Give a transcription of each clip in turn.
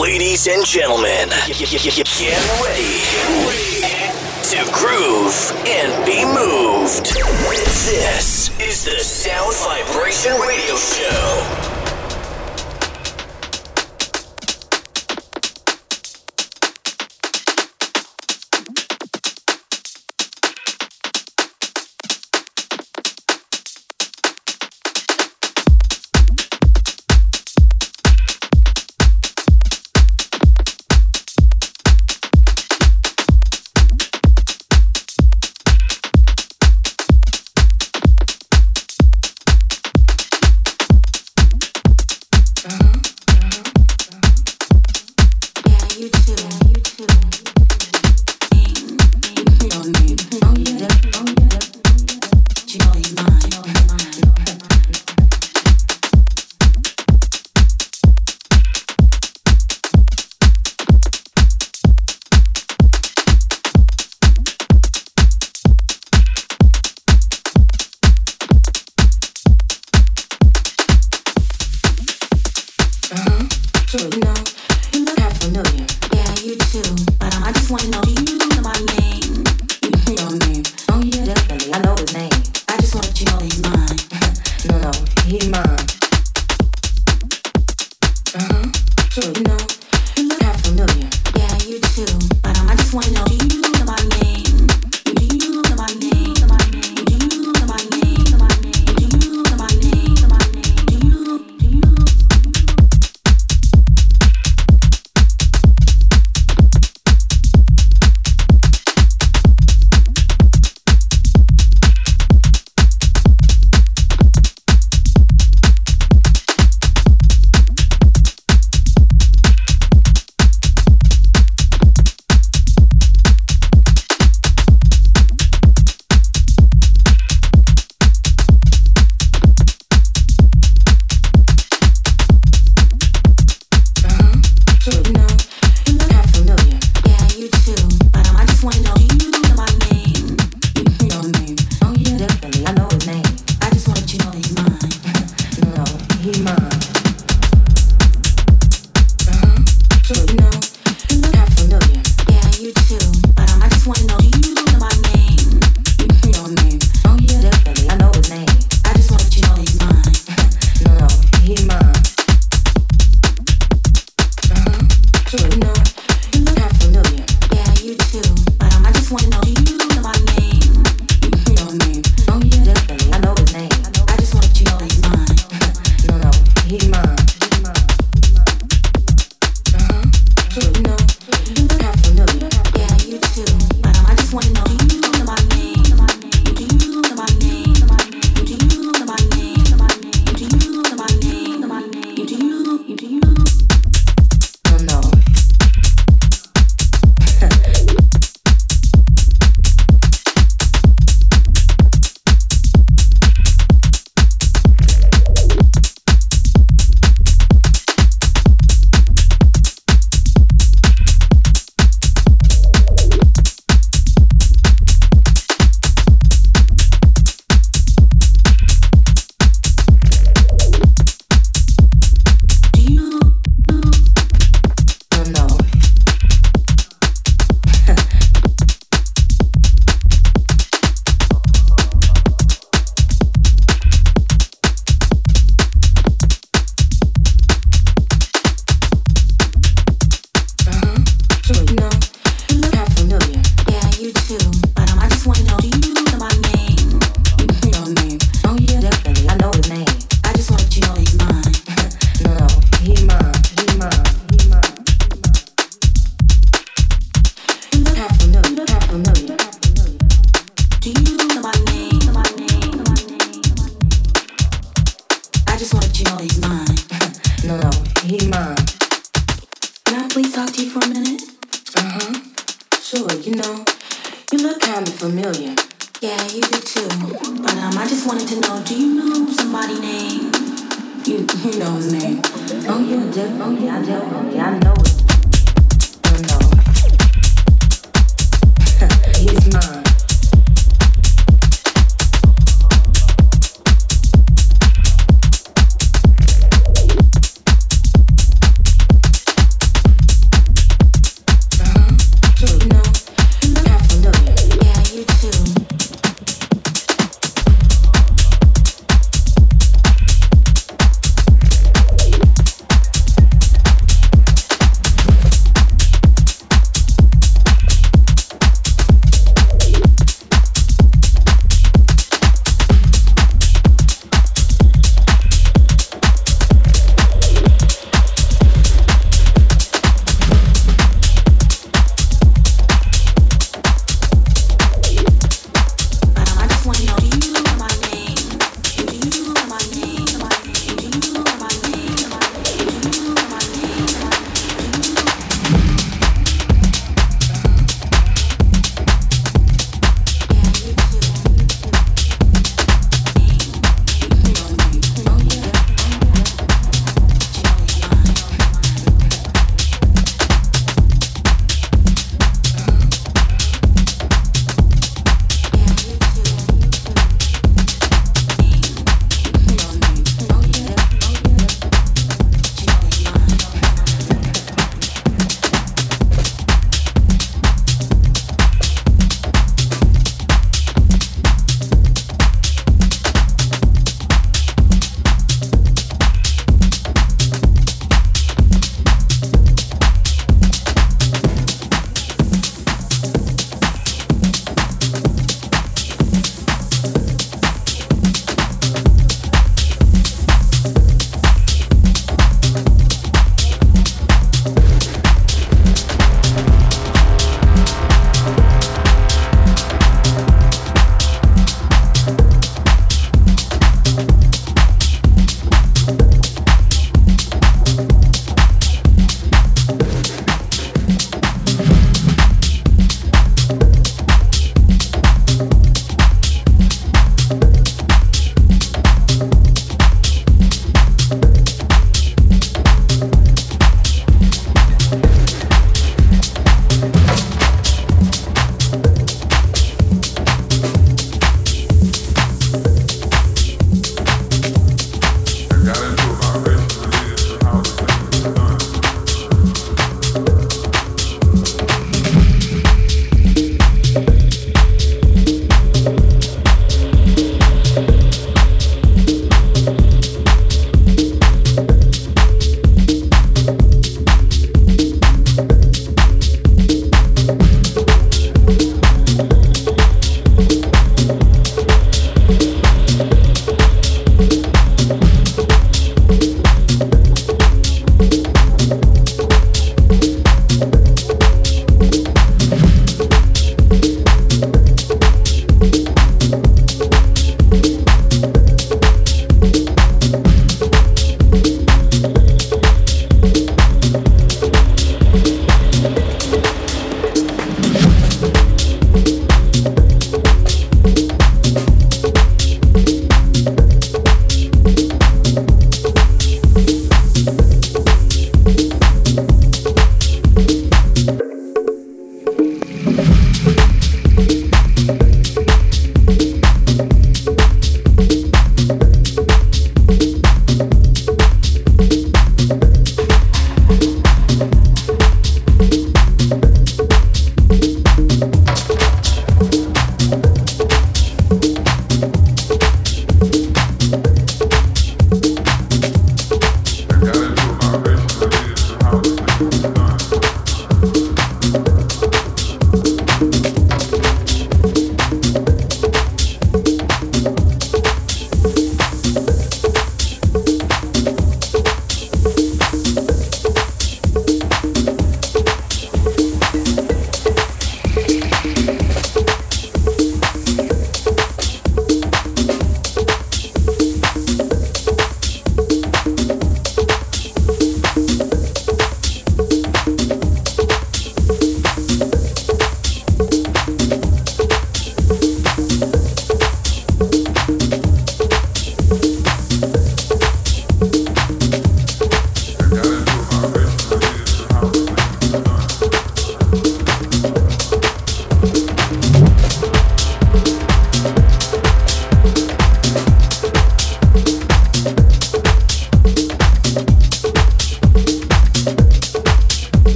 Ladies and gentlemen, get ready to groove and be moved. This is the Sound Vibration Radio Show.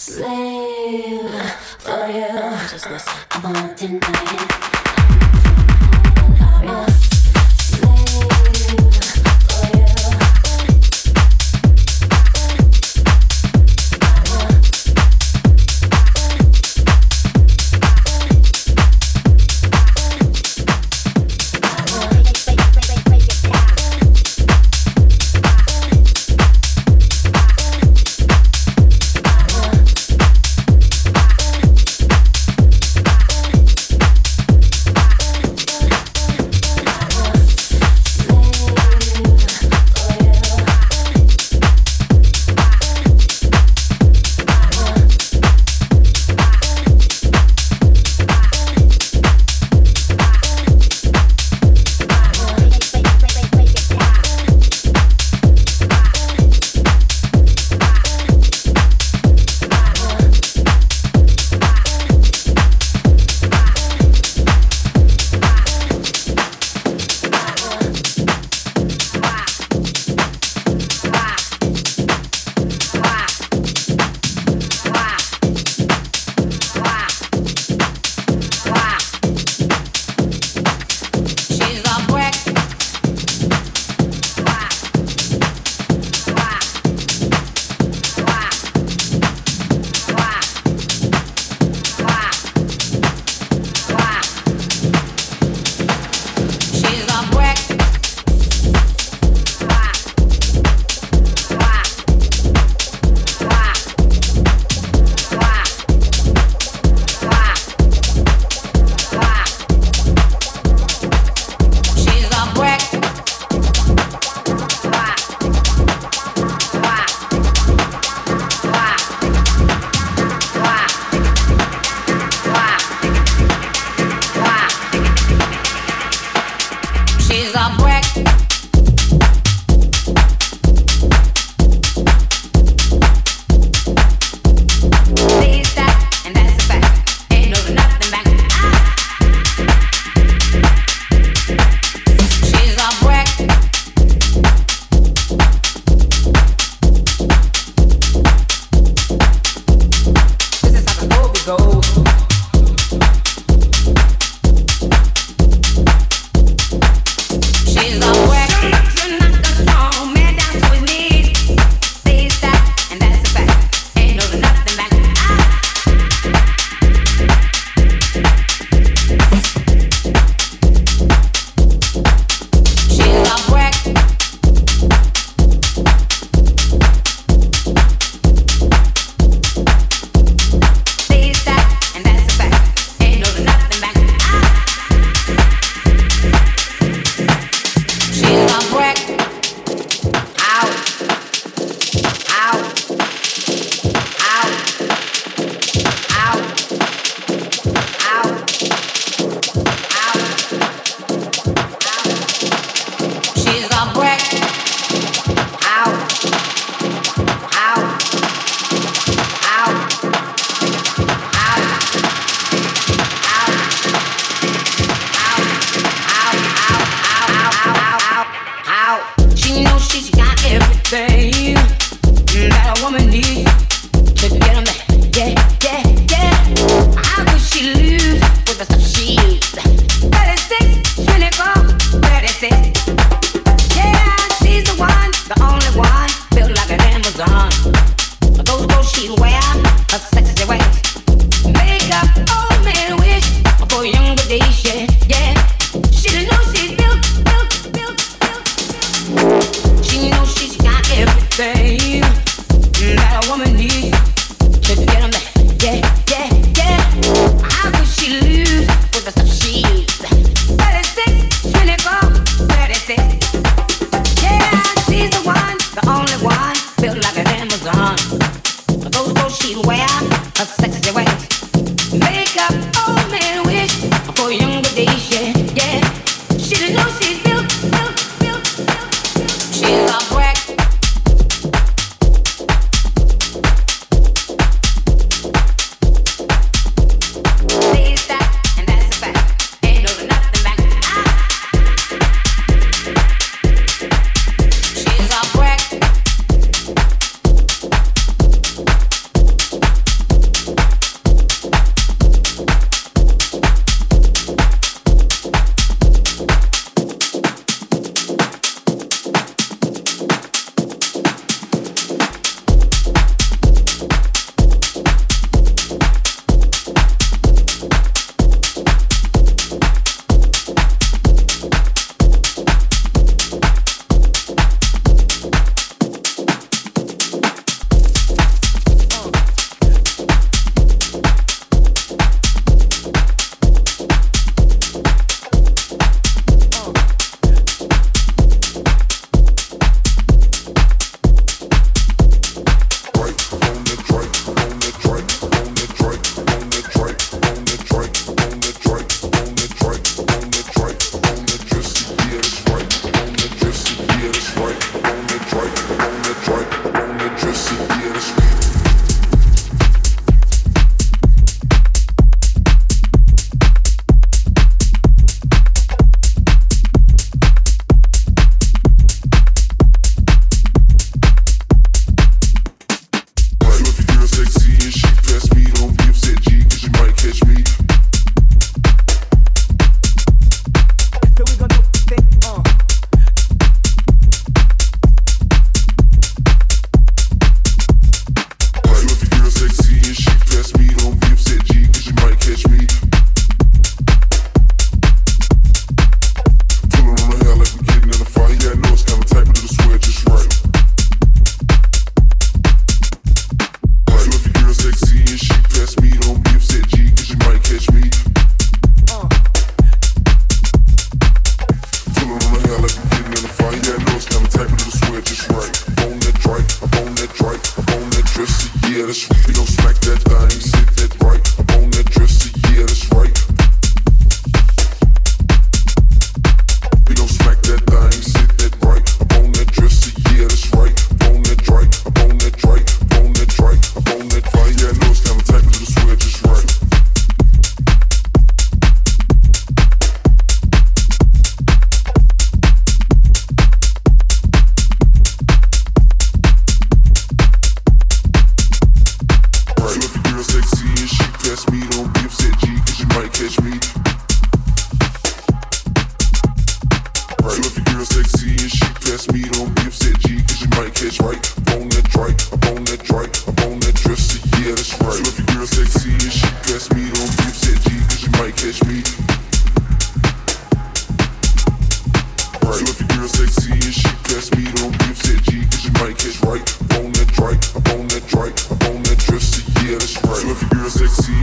slave for you. Just listen, I won't.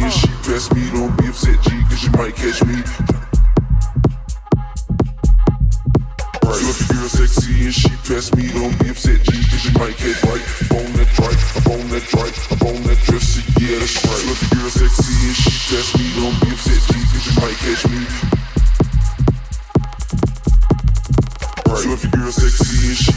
If she oh. press me, don't be upset, G, cause she might catch me. Right. So if your girl sexy and she press me, don't be upset, G, cause she might catch right. Up on that right, up on that right, up on that dress, yeah, that's right. So if your girl sexy and she press me, don't be upset, G, cause she might catch me. Right. So if your girl sexy and she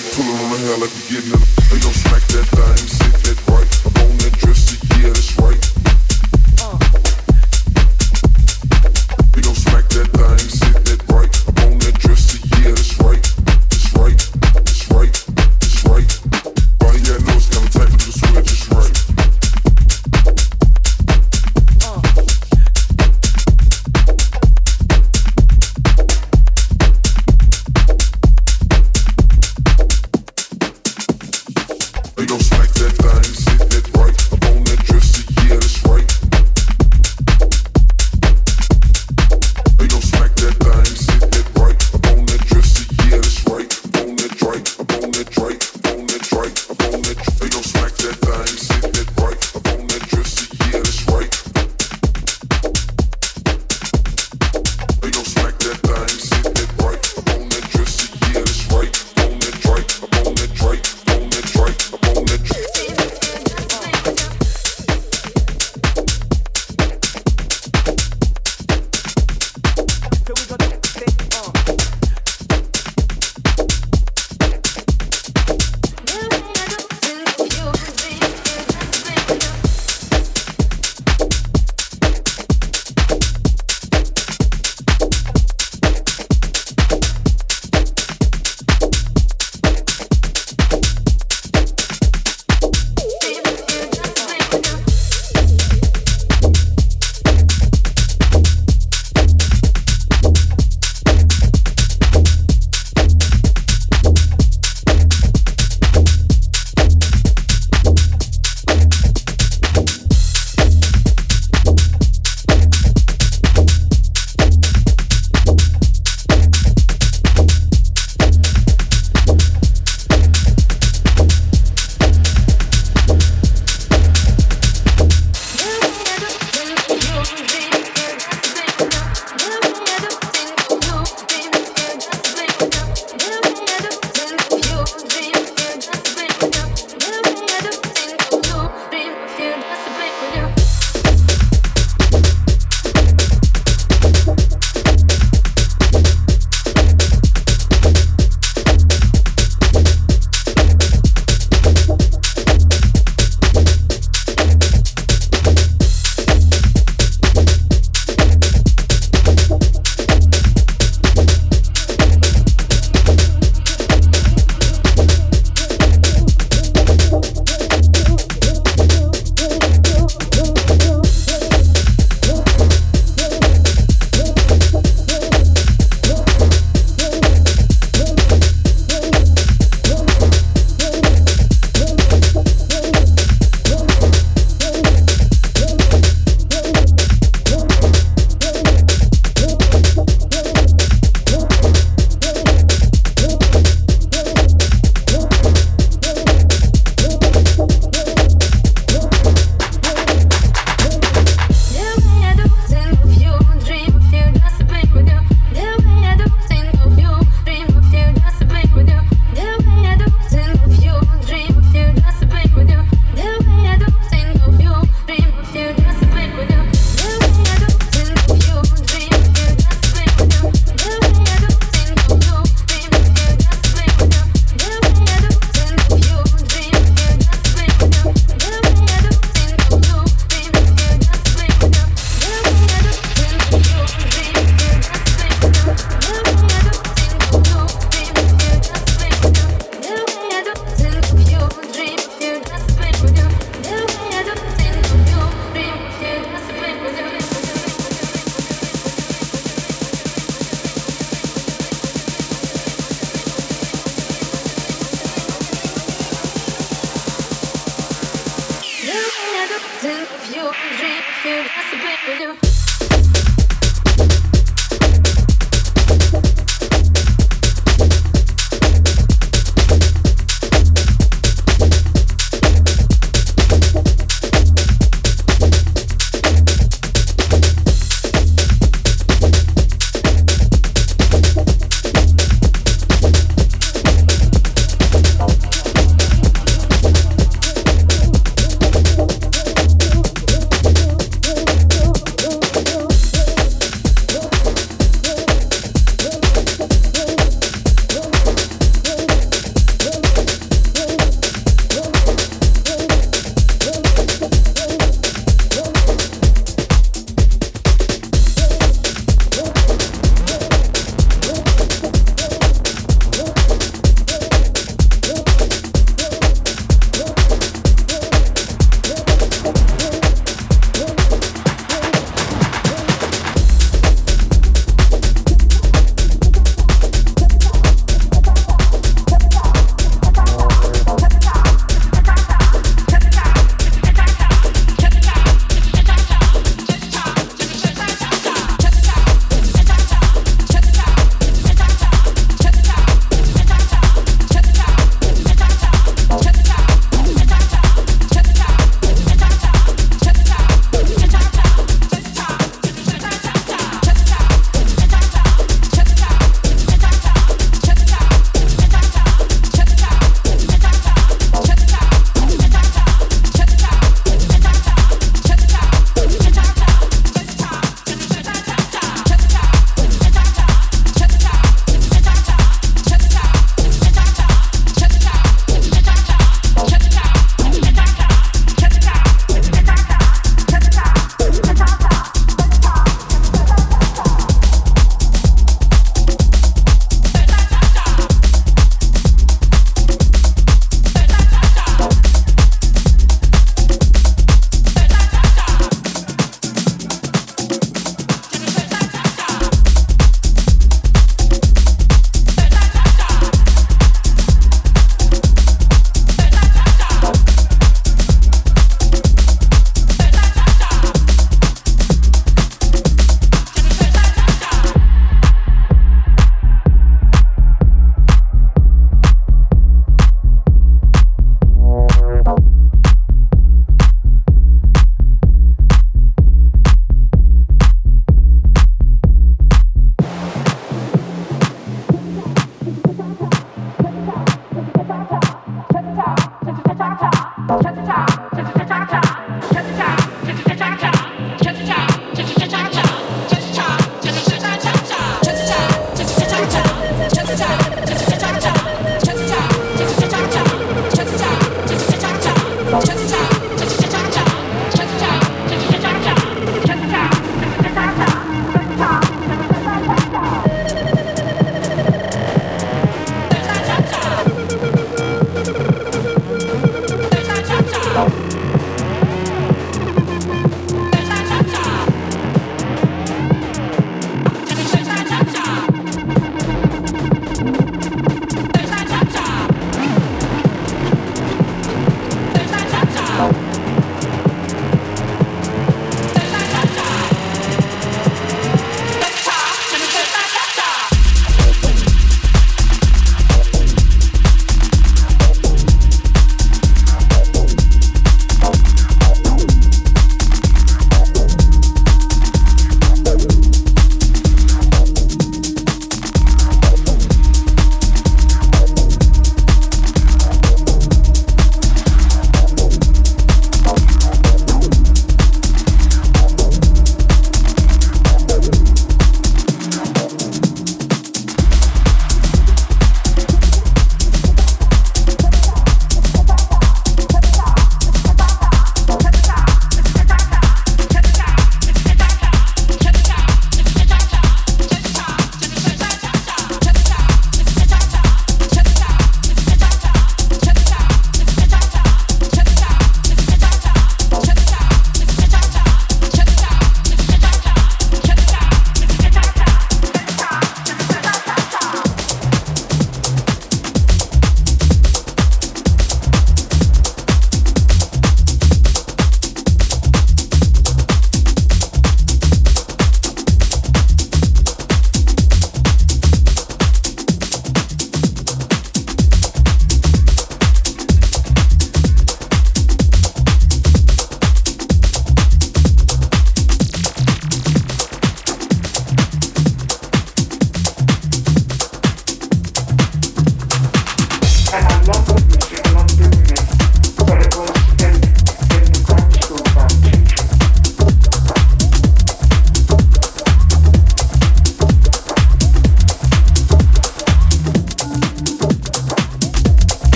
I'ma hell if you getting up. Yo, smack that thing, sick that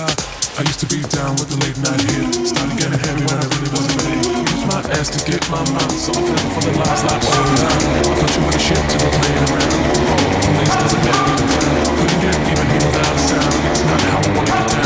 I, used to be down with the late night hit. Started getting heavy when I really wasn't ready. Used my ass to get my mouth, so I fell for the lies like. Oh, I thought you were the shit to the playing around. Oh, police doesn't matter. Couldn't get even here without a sound. It's not how I wanna get down.